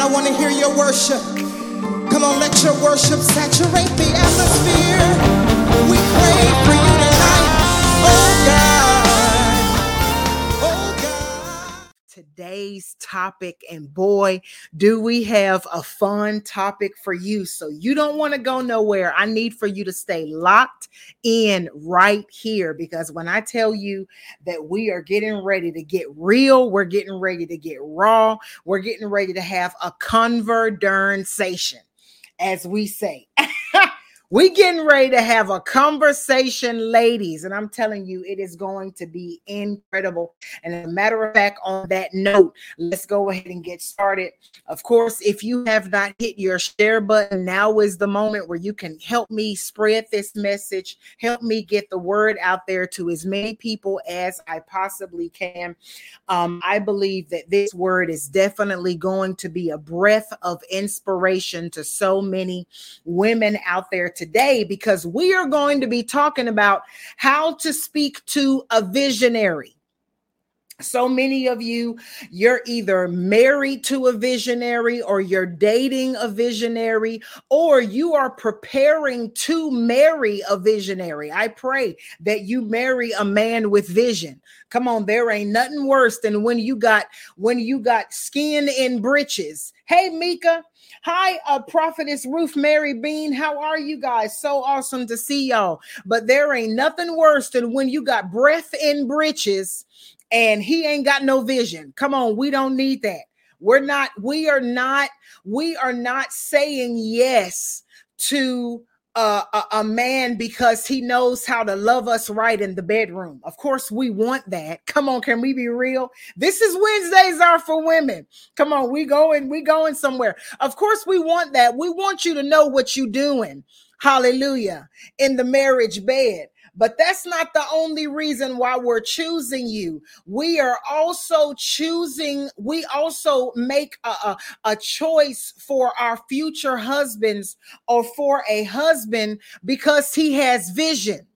I want to hear your worship. Come on, let your worship saturate the atmosphere. We pray for you Today's topic, and boy, do we have a fun topic for you. So you don't want to go nowhere. I need for you to stay locked in right here because when I tell you that we are getting ready to get real, we're getting ready to get raw, we're getting ready to have a conversation, as we say. we getting ready to have a conversation, ladies, and I'm telling you, it is going to be incredible. And as a matter of fact, on that note, let's go ahead and get started. Of course, if you have not hit your share button, now is the moment where you can help me spread this message, help me get the word out there to as many people as I possibly can. Um, I believe that this word is definitely going to be a breath of inspiration to so many women out there today because we are going to be talking about how to speak to a visionary. So many of you, you're either married to a visionary or you're dating a visionary or you are preparing to marry a visionary. I pray that you marry a man with vision. Come on, there ain't nothing worse than when you got when you got skin in breeches. Hey Mika, Hi, uh, Prophetess Ruth Mary Bean. How are you guys? So awesome to see y'all. But there ain't nothing worse than when you got breath in breeches and he ain't got no vision. Come on, we don't need that. We're not, we are not, we are not saying yes to a, a, man because he knows how to love us right in the bedroom. Of course, we want that. Come on, can we be real? This is Wednesdays are for women. Come on, we going, we going somewhere. Of course, we want that. We want you to know what you're doing. Hallelujah. In the marriage bed. But that's not the only reason why we're choosing you. We are also choosing, we also make a, a, a, choice for our future husbands or for a husband because he has vision.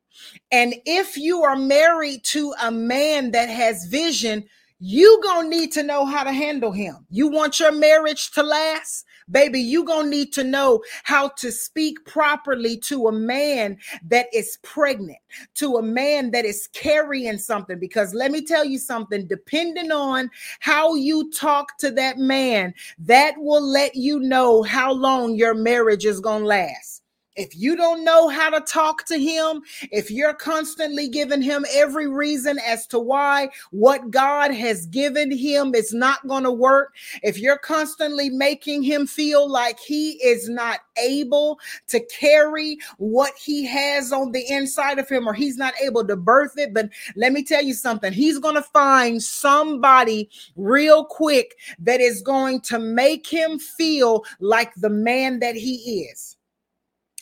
And if you are married to a man that has vision, you gonna need to know how to handle him. You want your marriage to last? Baby, you to need to know how to speak properly to a man that is pregnant, to a man that is carrying something. Because let me tell you something, depending on how you talk to that man, that will let you know how long your marriage is to last. If you don't know how to talk to him, if you're constantly giving him every reason as to why what God has given him is not going to work, if you're constantly making him feel like he is not able to carry what he has on the inside of him or he's not able to birth it, but let me tell you something, he's going to find somebody real quick that is going to make him feel like the man that he is.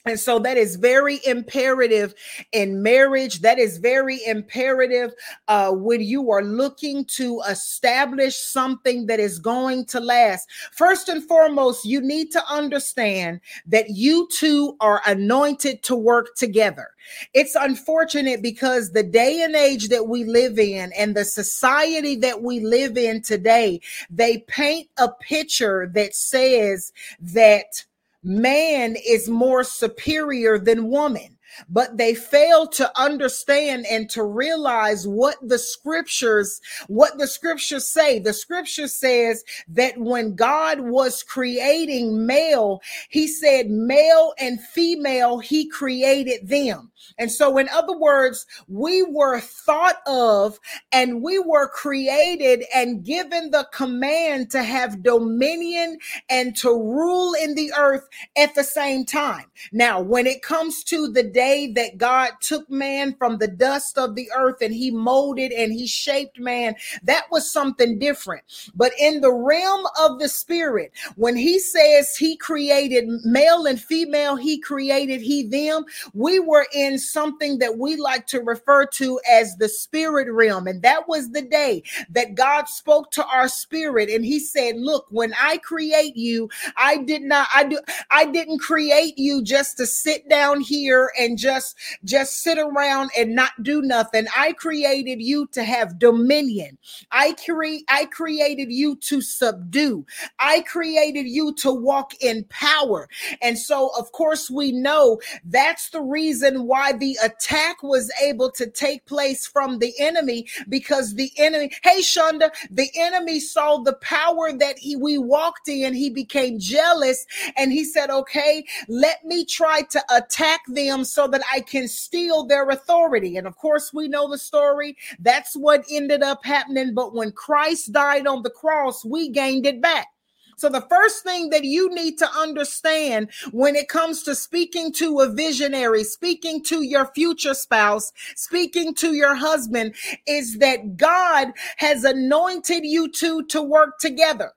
And so that is very imperative in marriage. That is very imperative uh, when you are looking to establish something that is going to last. First and foremost, you need to understand that you two are anointed to work together. It's unfortunate because the day and age that we live in and the society that we live in today, they paint a picture that says that man is more superior than woman but they fail to understand and to realize what the scriptures what the scriptures say. The scripture says that when god was creating male he said male and female he created them. And so in other words we were thought of and we were created and given the command to have dominion and to rule in the earth at the same time. Now when it comes to the day that God took man from the dust of the earth and he molded and he shaped man, that was something different. But in the realm of the spirit, when he says he created male and female, he created he them, we were in something that we like to refer to as the spirit realm. And that was the day that God spoke to our spirit and he said, Look, when I create you, I did not, I do, I didn't create you just to sit down here and just just sit around and not do nothing. I created you to have dominion. I create I created you to subdue. I created you to walk in power. And so of course we know that's the reason why the attack was able to take place from the enemy because the enemy Hey Shonda, the enemy saw the power that he we walked in. He became jealous and he said, "Okay, let me try to attack them so that I can steal their authority." And of course, we know the story. That's what ended up happening, but when Christ died on the cross, we gained it back. So, the first thing that you need to understand when it comes to speaking to a visionary, speaking to your future spouse, speaking to your husband, is that God has anointed you two to work together.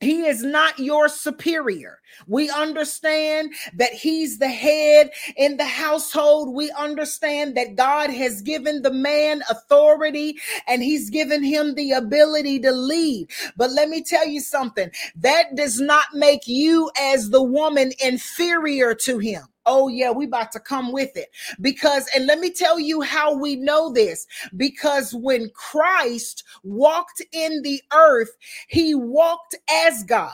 He is not your superior. We understand that he's the head in the household. We understand that God has given the man authority and he's given him the ability to lead. But let me tell you something that does not make you, as the woman, inferior to him. Oh, yeah, we about to come with it. Because, and let me tell you how we know this. Because when Christ walked in the earth, he walked as God.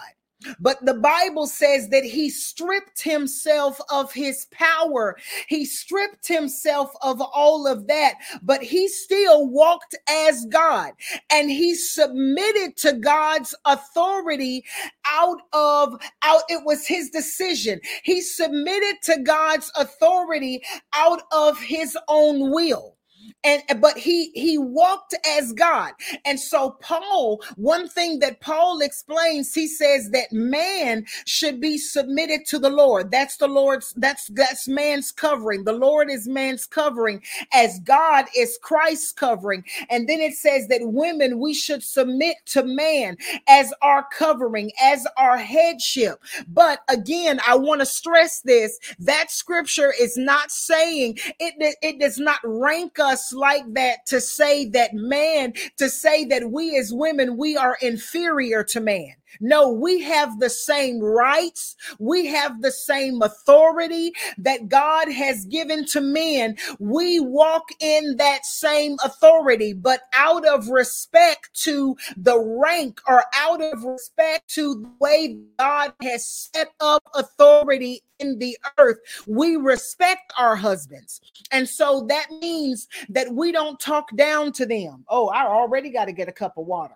But the Bible says that he stripped himself of his power. He stripped himself of all of that, but he still walked as God and he submitted to God's authority out of out it was his decision. He submitted to God's authority out of his own will and but he he walked as god. And so paul one thing that paul explains he says that man should be submitted to the lord. That's the lord's that's that's man's covering. The lord is man's covering as god is christ's covering. And then it says that women we should submit to man as our covering as our headship. But again i want to stress this. That scripture is not saying it it does not rank us like that to say that man, to say that we as women, we are inferior to man. No, we have the same rights. We have the same authority that God has given to men. We walk in that same authority, but out of respect to the rank or out of respect to the way God has set up authority in the earth, we respect our husbands. And so that means that we don't talk down to them. Oh, I already got to get a cup of water.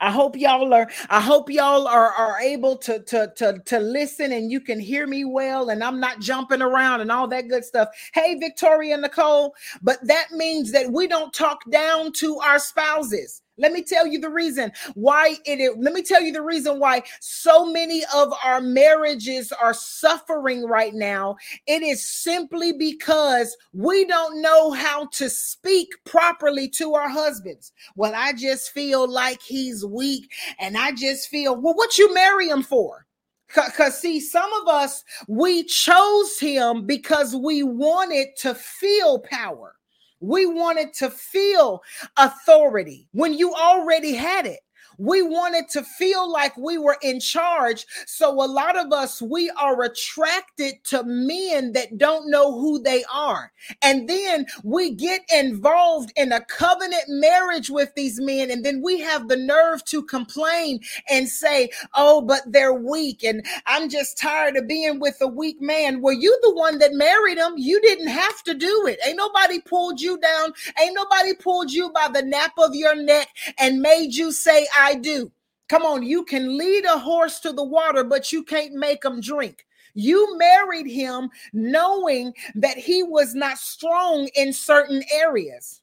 I hope y'all are I hope y'all are are able to to to to listen and you can hear me well and I'm not jumping around and all that good stuff. Hey Victoria Nicole, but that means that we don't talk down to our spouses. Let me tell you the reason why it is. Let me tell you the reason why so many of our marriages are suffering right now. It is simply because we don't know how to speak properly to our husbands. Well, I just feel like he's weak, and I just feel, well, what you marry him for? Because, see, some of us, we chose him because we wanted to feel power. We wanted to feel authority when you already had it. We wanted to feel like we were in charge. So a lot of us, we are attracted to men that don't know who they are. And then we get involved in a covenant marriage with these men. And then we have the nerve to complain and say, oh, but they're weak. And I'm just tired of being with a weak man. Were you the one that married him? You didn't have to do it. Ain't nobody pulled you down. Ain't nobody pulled you by the nape of your neck and made you say, I I do. Come on, you can lead a horse to the water, but you can't make him drink. You married him knowing that he was not strong in certain areas.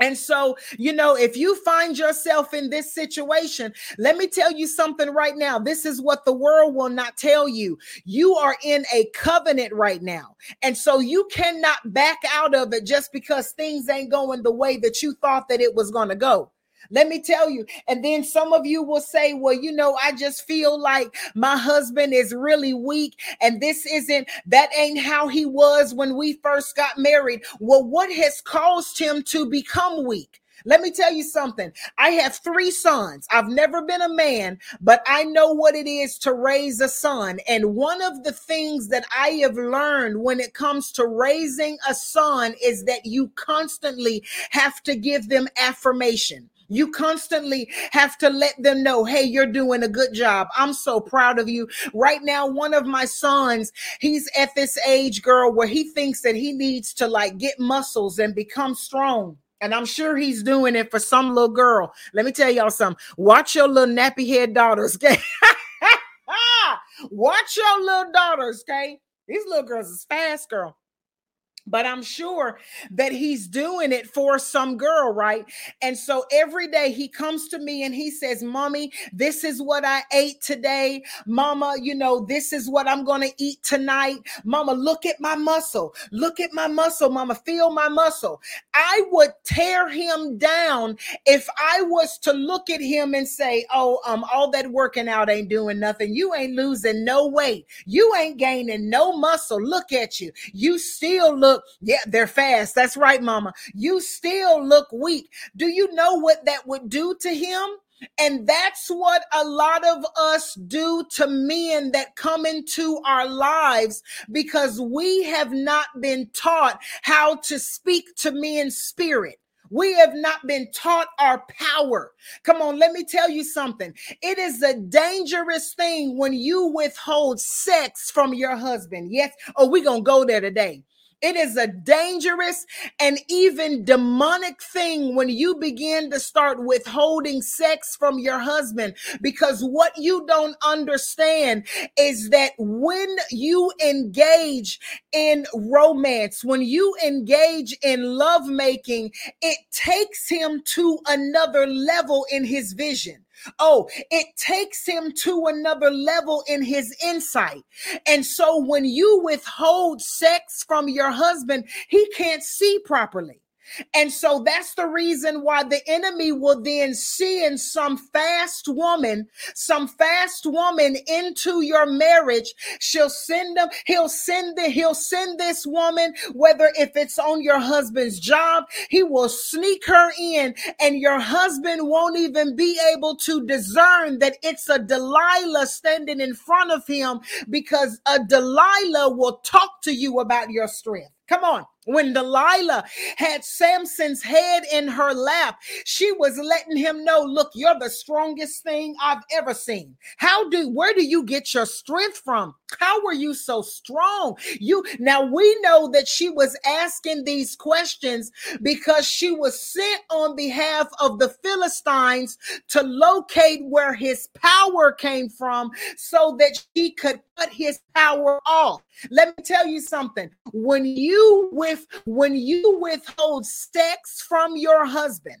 And so, you know, if you find yourself in this situation, let me tell you something right now. This is what the world will not tell you. You are in a covenant right now. And so you cannot back out of it just because things ain't going the way that you thought that it was going to go. Let me tell you. And then some of you will say, well, you know, I just feel like my husband is really weak and this isn't, that ain't how he was when we first got married. Well, what has caused him to become weak? Let me tell you something. I have three sons. I've never been a man, but I know what it is to raise a son. And one of the things that I have learned when it comes to raising a son is that you constantly have to give them affirmation. You constantly have to let them know, hey, you're doing a good job. I'm so proud of you. Right now, one of my sons, he's at this age, girl, where he thinks that he needs to like get muscles and become strong. And I'm sure he's doing it for some little girl. Let me tell y'all something. Watch your little nappy head daughters, okay? Watch your little daughters, okay? These little girls is fast, girl but I'm sure that he's doing it for some girl, right? And so every day he comes to me and he says, Mommy, this is what I ate today. Mama, you know, this is what I'm going to eat tonight. Mama, look at my muscle. Look at my muscle. Mama, feel my muscle. I would tear him down if I was to look at him and say, Oh, um, all that working out ain't doing nothing. You ain't losing no weight. You ain't gaining no muscle. Look at you. You still look look, yeah, they're fast. That's right, mama. You still look weak. Do you know what that would do to him? And that's what a lot of us do to men that come into our lives because we have not been taught how to speak to men's spirit. We have not been taught our power. Come on, let me tell you something. It is a dangerous thing when you withhold sex from your husband. Yes. Oh, we're going to go there today. It is a dangerous and even demonic thing when you begin to start withholding sex from your husband because what you don't understand is that when you engage in romance, when you engage in lovemaking, it takes him to another level in his vision. Oh, it takes him to another level in his insight. And so when you withhold sex from your husband, he can't see properly. And so that's the reason why the enemy will then send some fast woman, some fast woman into your marriage. She'll send them, he'll send the, he'll send this woman, whether if it's on your husband's job, he will sneak her in and your husband won't even be able to discern that it's a Delilah standing in front of him because a Delilah will talk to you about your strength. Come on. When Delilah had Samson's head in her lap, she was letting him know, look, you're the strongest thing I've ever seen. How do where do you get your strength from? How were you so strong? You now we know that she was asking these questions because she was sent on behalf of the Philistines to locate where his power came from so that she could cut his power off. Let me tell you something. When you with when you withhold sex from your husband,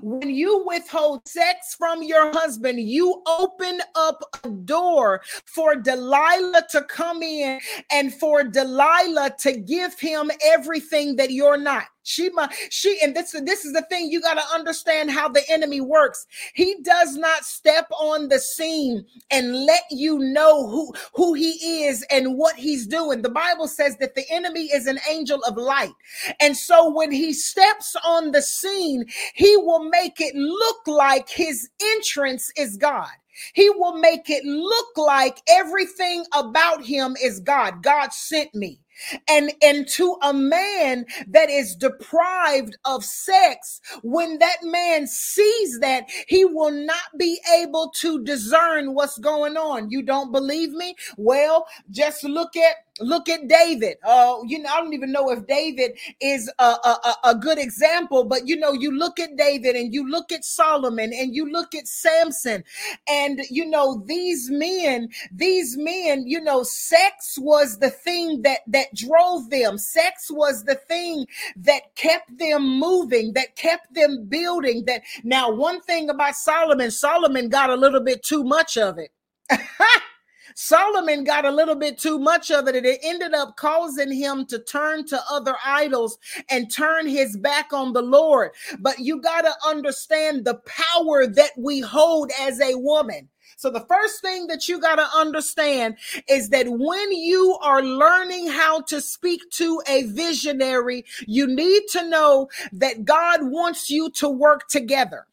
when you withhold sex from your husband, you open up a door for Delilah to come in and for Delilah to give him everything that you're not. She my, she and this this is the thing you got to understand how the enemy works. He does not step on the scene and let you know who who he is and what he's doing. The Bible says that the enemy is an angel of light. And so when he steps on the scene, he will make it look like his entrance is God. He will make it look like everything about him is God. God sent me and and to a man that is deprived of sex when that man sees that he will not be able to discern what's going on. You don't believe me? Well just look at look at David. Uh, you know, I don't even know if David is a, a, a, good example, but you know, you look at David and you look at Solomon and you look at Samson, and you know, these men, these men, you know, sex was the thing that that drove them. Sex was the thing that kept them moving, that kept them building. That now, one thing about Solomon, Solomon got a little bit too much of it. Solomon got a little bit too much of it, and it ended up causing him to turn to other idols and turn his back on the Lord. But you got to understand the power that we hold as a woman. So, the first thing that you got to understand is that when you are learning how to speak to a visionary, you need to know that God wants you to work together.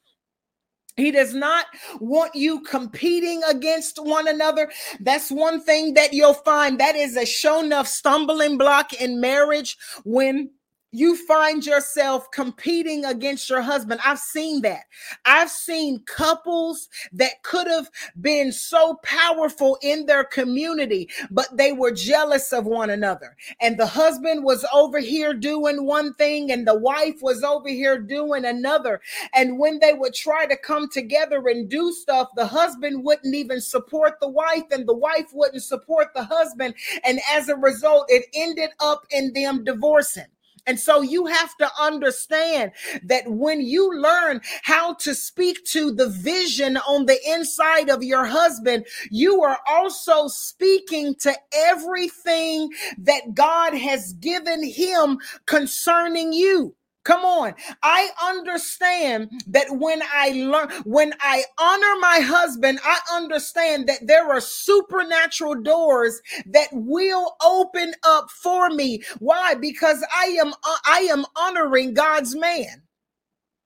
He does not want you competing against one another. That's one thing that you'll find that is a show enough stumbling block in marriage when you find yourself competing against your husband. I've seen that. I've seen couples that could have been so powerful in their community, but they were jealous of one another. And the husband was over here doing one thing and the wife was over here doing another. And when they would try to come together and do stuff, the husband wouldn't even support the wife and the wife wouldn't support the husband. And as a result, it ended up in them divorcing. And so you have to understand that when you learn how to speak to the vision on the inside of your husband, you are also speaking to everything that God has given him concerning you. Come on. I understand that when I learn, when I honor my husband, I understand that there are supernatural doors that will open up for me. Why? Because I am, uh, I am honoring God's man.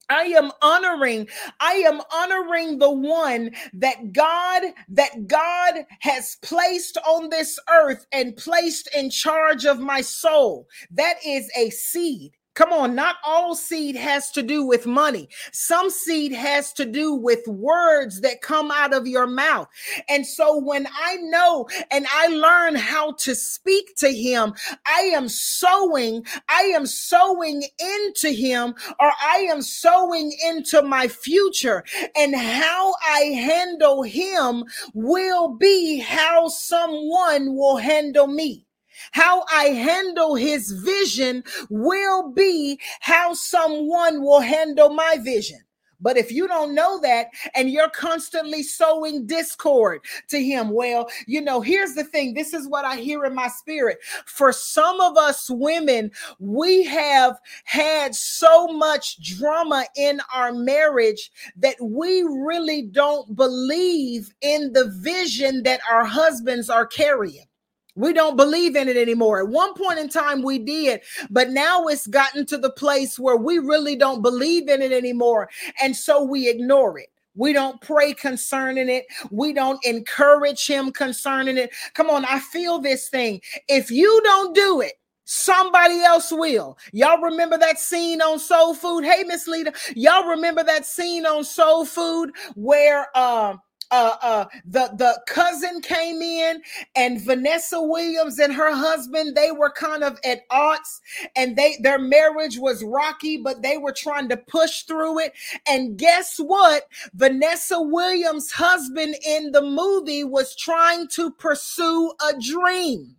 I am honoring, I am honoring the one that God, that God has placed on this earth and placed in charge of my soul. That is a seed. Come on, not all seed has to do with money. Some seed has to do with words that come out of your mouth. And so when I know and I learn how to speak to him, I am sowing, I am sowing into him or I am sowing into my future. And how I handle him will be how someone will handle me. How I handle his vision will be how someone will handle my vision. But if you don't know that and you're constantly sowing discord to him, well, you know, here's the thing this is what I hear in my spirit. For some of us women, we have had so much drama in our marriage that we really don't believe in the vision that our husbands are carrying. We don't believe in it anymore. At one point in time, we did, but now it's gotten to the place where we really don't believe in it anymore. And so we ignore it. We don't pray concerning it. We don't encourage him concerning it. Come on, I feel this thing. If you don't do it, Somebody else will. Y'all remember that scene on Soul Food? Hey, Miss Lita, y'all remember that scene on Soul Food where uh uh, uh, the the cousin came in and Vanessa Williams and her husband they were kind of at odds and they their marriage was rocky but they were trying to push through it. And guess what? Vanessa Williams husband in the movie was trying to pursue a dream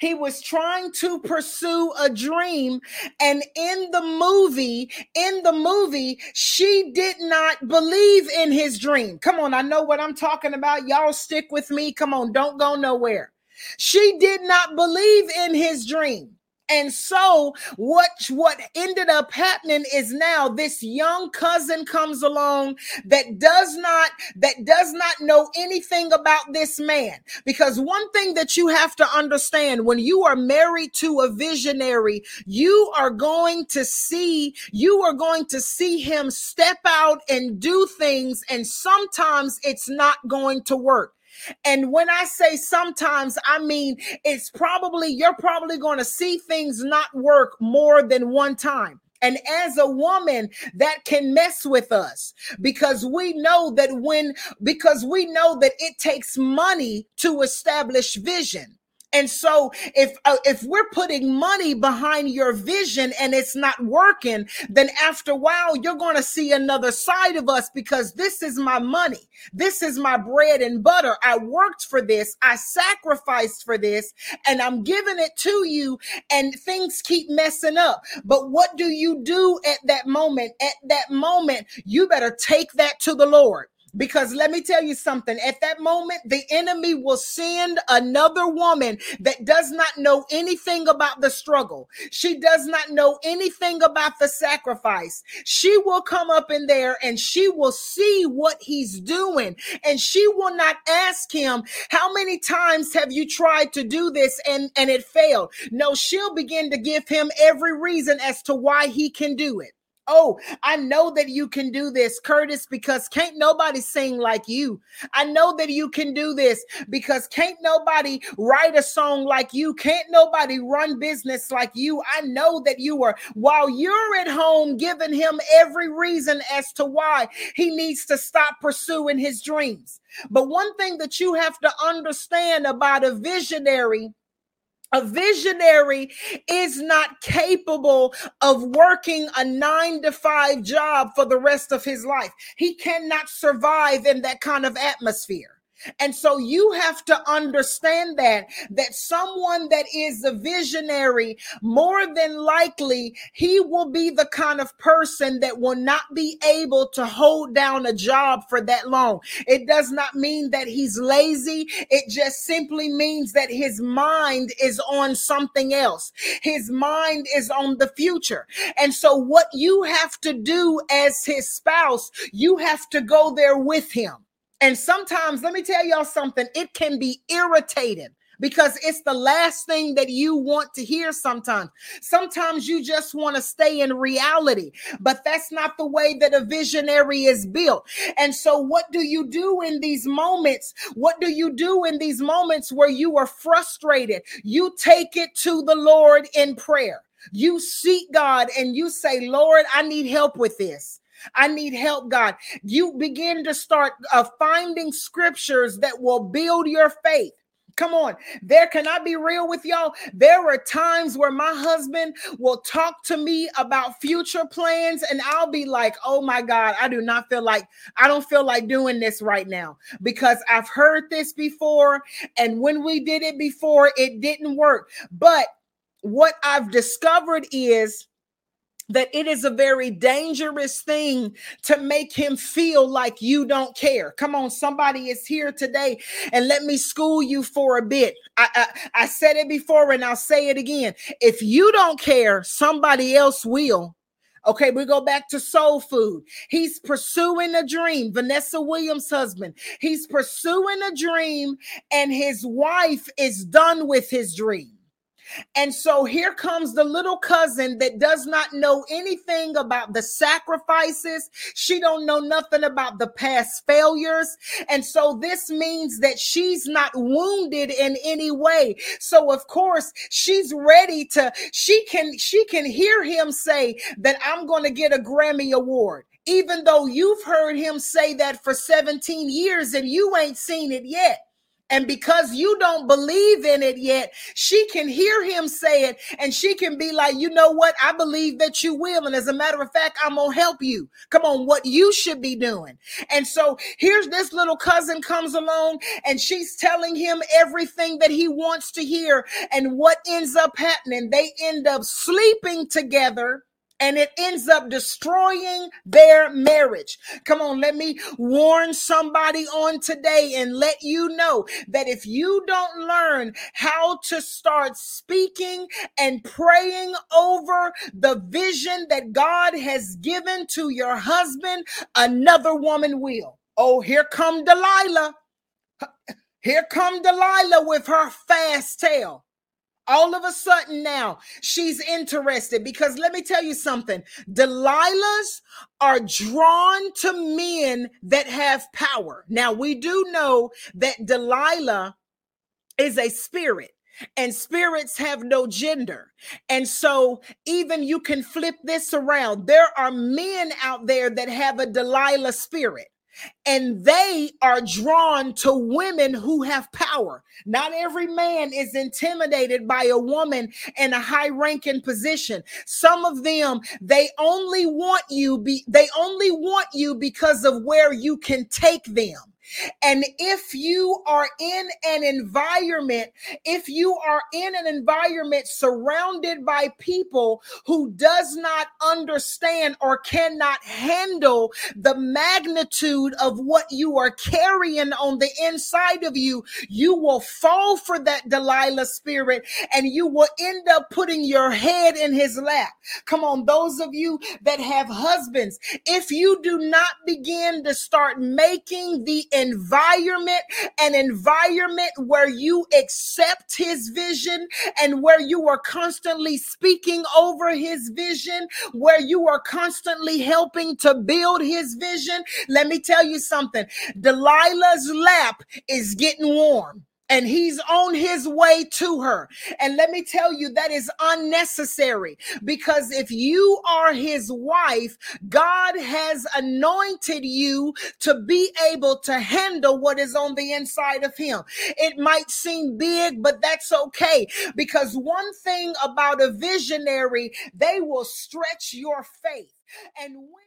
he was trying to pursue a dream. And in the movie, in the movie, she did not believe in his dream. Come on, I know what I'm talking about. Y'all stick with me. Come on, don't go nowhere. She did not believe in his dream. And so what what ended up happening is now this young cousin comes along that does not that does not know anything about this man. Because one thing that you have to understand when you are married to a visionary you are going to see you are going to see him step out and do things and sometimes it's not going to work and when I say sometimes, I mean it's probably, you're probably going to see things not work more than one time. And as a woman, that can mess with us because we know that when, because we know that it takes money to establish vision. And so if uh, if we're putting money behind your vision and it's not working, then after a while you're going to see another side of us because this is my money. This is my bread and butter. I worked for this. I sacrificed for this and I'm giving it to you and things keep messing up. But what do you do at that moment? At that moment, you better take that to the Lord. Because let me tell you something, at that moment, the enemy will send another woman that does not know anything about the struggle. She does not know anything about the sacrifice. She will come up in there and she will see what he's doing. And she will not ask him, How many times have you tried to do this and, and it failed? No, she'll begin to give him every reason as to why he can do it. Oh, I know that you can do this, Curtis, because can't nobody sing like you. I know that you can do this because can't nobody write a song like you. Can't nobody run business like you. I know that you are, while you're at home, giving him every reason as to why he needs to stop pursuing his dreams. But one thing that you have to understand about a visionary a visionary is not capable of working a nine to five job for the rest of his life. He cannot survive in that kind of atmosphere. And so you have to understand that that someone that is a visionary more than likely he will be the kind of person that will not be able to hold down a job for that long. It does not mean that he's lazy. It just simply means that his mind is on something else. His mind is on the future. And so what you have to do as his spouse, you have to go there with him. And sometimes, let me tell y'all something, it can be irritating because it's the last thing that you want to hear sometimes. Sometimes you just want to stay in reality, but that's not the way that a visionary is built. And so, what do you do in these moments? What do you do in these moments where you are frustrated? You take it to the Lord in prayer. You seek God and you say, Lord, I need help with this. I need help, God. You begin to start uh, finding scriptures that will build your faith. Come on. There can I be real with y'all? There are times where my husband will talk to me about future plans and I'll be like, "Oh my god, I do not feel like I don't feel like doing this right now because I've heard this before and when we did it before it didn't work." But what I've discovered is that it is a very dangerous thing to make him feel like you don't care. Come on, somebody is here today, and let me school you for a bit. I, I, I said it before, and I'll say it again. If you don't care, somebody else will. Okay, we go back to soul food. He's pursuing a dream. Vanessa Williams' husband. He's pursuing a dream, and his wife is done with his dream. And so here comes the little cousin that does not know anything about the sacrifices. She don't know nothing about the past failures. And so this means that she's not wounded in any way. So of course, she's ready to she can she can hear him say that I'm going to get a Grammy award even though you've heard him say that for 17 years and you ain't seen it yet. And because you don't believe in it yet, she can hear him say it and she can be like, you know what? I believe that you will. And as a matter of fact, I'm going to help you. Come on, what you should be doing. And so here's this little cousin comes along and she's telling him everything that he wants to hear. And what ends up happening? They end up sleeping together and it ends up destroying their marriage. Come on, let me warn somebody on today and let you know that if you don't learn how to start speaking and praying over the vision that God has given to your husband, another woman will. Oh, here come Delilah. Here come Delilah with her fast tail all of a sudden now she's interested because let me tell you something delilahs are drawn to men that have power now we do know that delilah is a spirit and spirits have no gender. And so, even you can flip this around. There are men out there that have a Delilah spirit and they are drawn to women who have power. Not every man is intimidated by a woman in a high ranking position. Some of them, they only want you be they only want you because of where you can take them. And if you are in an environment, if you are in an environment surrounded by people who does not understand or cannot handle the magnitude of what you are carrying on the inside of you, you will fall for that Delilah spirit and you will end up putting your head in his lap. Come on, those of you that have husbands, if you do not begin to start making the environment an environment where you accept his vision and where you are constantly speaking over his vision, where you are constantly helping to build his vision, let me tell you something. Delilah's lap is getting warm and he's on his way to her. And let me tell you, that is unnecessary because if you are his wife, God has anointed you to be able to handle what is on the inside of him. It might seem big, but that's okay because one thing about a visionary, they will stretch your faith. And when